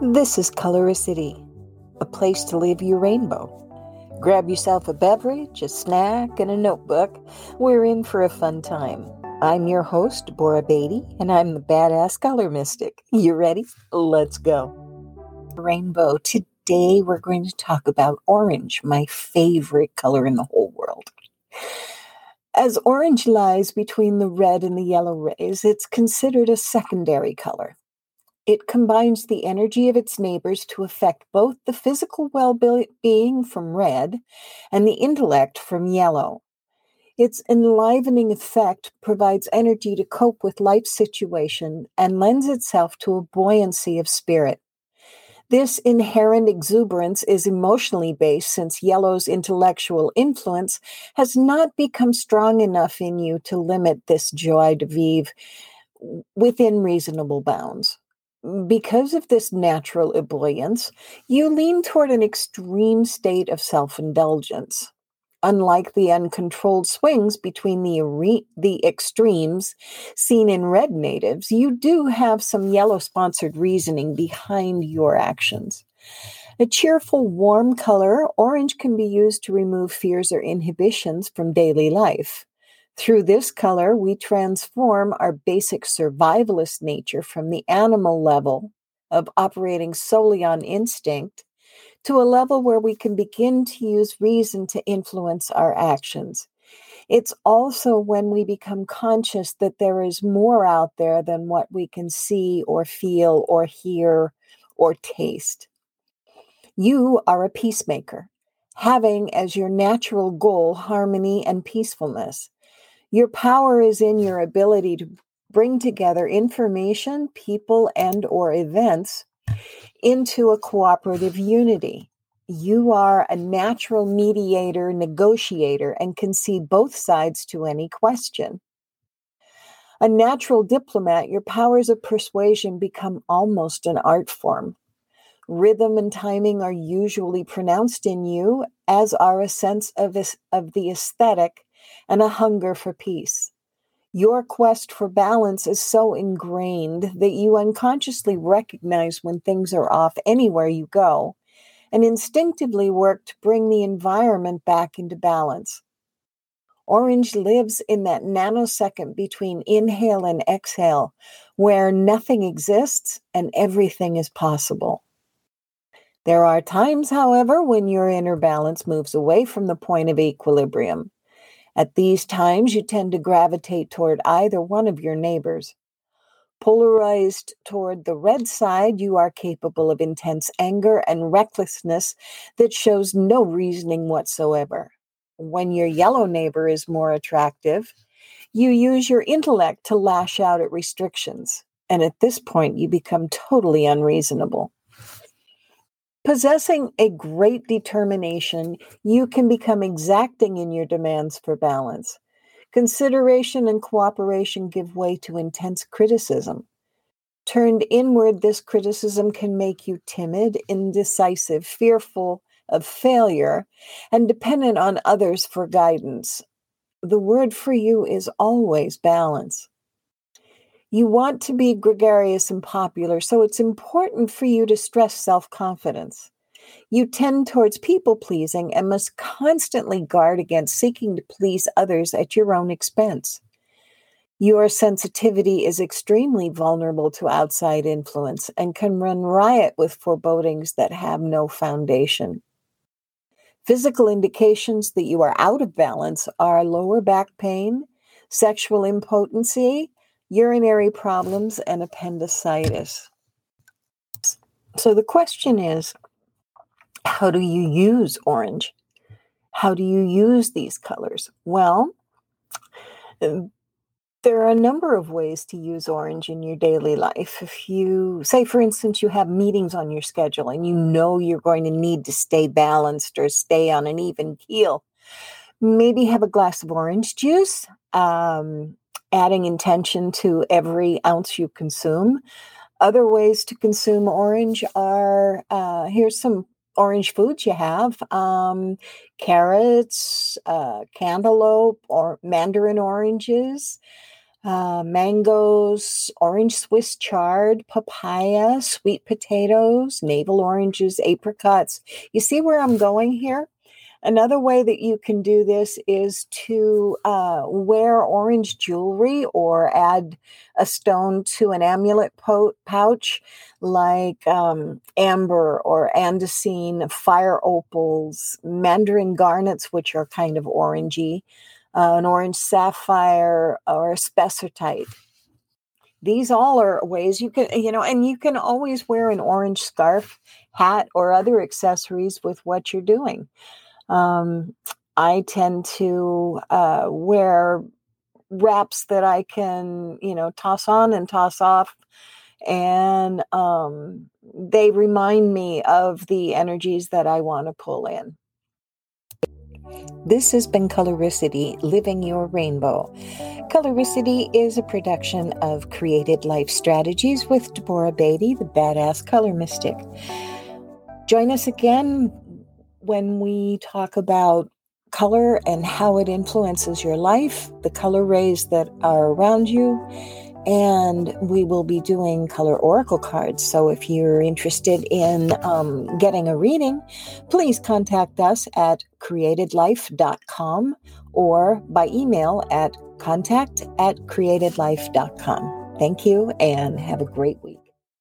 This is Colorisity, a place to live your rainbow. Grab yourself a beverage, a snack, and a notebook. We're in for a fun time. I'm your host, DeBorah Beatty, and I'm the badass color mystic. You ready? Let's go. Rainbow. Today we're going to talk about orange, my favorite color in the whole world. As orange lies between the red and the yellow rays, it's considered a secondary color. It combines the energy of its neighbors to affect both the physical well being from red and the intellect from yellow. Its enlivening effect provides energy to cope with life situation and lends itself to a buoyancy of spirit. This inherent exuberance is emotionally based since yellow's intellectual influence has not become strong enough in you to limit this joie de vivre within reasonable bounds because of this natural ebullience, you lean toward an extreme state of self indulgence. Unlike the uncontrolled swings between the, are- the extremes seen in red natives, you do have some yellow sponsored reasoning behind your actions. A cheerful, warm color, orange can be used to remove fears or inhibitions from daily life. Through this color, we transform our basic survivalist nature from the animal level of operating solely on instinct to a level where we can begin to use reason to influence our actions. It's also when we become conscious that there is more out there than what we can see or feel or hear or taste. You are a peacemaker, having as your natural goal harmony and peacefulness. Your power is in your ability to bring together information, people, and or events into a cooperative unity. You are a natural mediator, negotiator, and can see both sides to any question. A natural diplomat, your powers of persuasion become almost an art form. Rhythm and timing are usually pronounced in you, as are a sense of, of the aesthetic and a hunger for peace. Your quest for balance is so ingrained that you unconsciously recognize when things are off anywhere you go and instinctively work to bring the environment back into balance. Orange lives in that nanosecond between inhale and exhale, where nothing exists and everything is possible. There are times, however, when your inner balance moves away from the point of equilibrium. At these times, you tend to gravitate toward either one of your neighbors. Polarized toward the red side, you are capable of intense anger and recklessness that shows no reasoning whatsoever. When your yellow neighbor is more attractive, you use your intellect to lash out at restrictions. And at this point, you become totally unreasonable. Possessing a great determination, you can become exacting in your demands for balance. Consideration and cooperation give way to intense criticism. Turned inward, this criticism can make you timid, indecisive, fearful of failure, and dependent on others for guidance. The word for you is always balance. You want to be gregarious and popular, so it's important for you to stress self confidence. You tend towards people pleasing and must constantly guard against seeking to please others at your own expense. Your sensitivity is extremely vulnerable to outside influence and can run riot with forebodings that have no foundation. Physical indications that you are out of balance are lower back pain, sexual impotency, urinary problems, and appendicitis. So the question is how do you use orange? How do you use these colors? Well, um, there are a number of ways to use orange in your daily life. If you, say, for instance, you have meetings on your schedule and you know you're going to need to stay balanced or stay on an even keel, maybe have a glass of orange juice. Um, adding intention to every ounce you consume. Other ways to consume orange are uh, here's some orange foods you have um, carrots, uh, cantaloupe, or mandarin oranges. uh, mangoes, orange Swiss chard, papaya, sweet potatoes, navel oranges, apricots. You see where I'm going here? Another way that you can do this is to uh, wear orange jewelry or add a stone to an amulet po- pouch like um, amber or andesine, fire opals, mandarin garnets, which are kind of orangey, uh, an orange sapphire, or a spessartite. These all are ways you can, you know, and you can always wear an orange scarf, hat, or other accessories with what you're doing. Um, I tend to uh, wear wraps that I can, you know, toss on and toss off. And um, they remind me of the energies that I want to pull in. This has been Colorisity Living Your Rainbow. Colorisity is a production of Created Life Strategies with Deborah Beatty, the badass color mystic. Join us again when we talk about color and how it influences your life, the color rays that are around you, and we will be doing color oracle cards. So if you're interested in um, getting a reading, please contact us at createdlife.com or by email at contact at createdlife.com. Thank you and have a great week.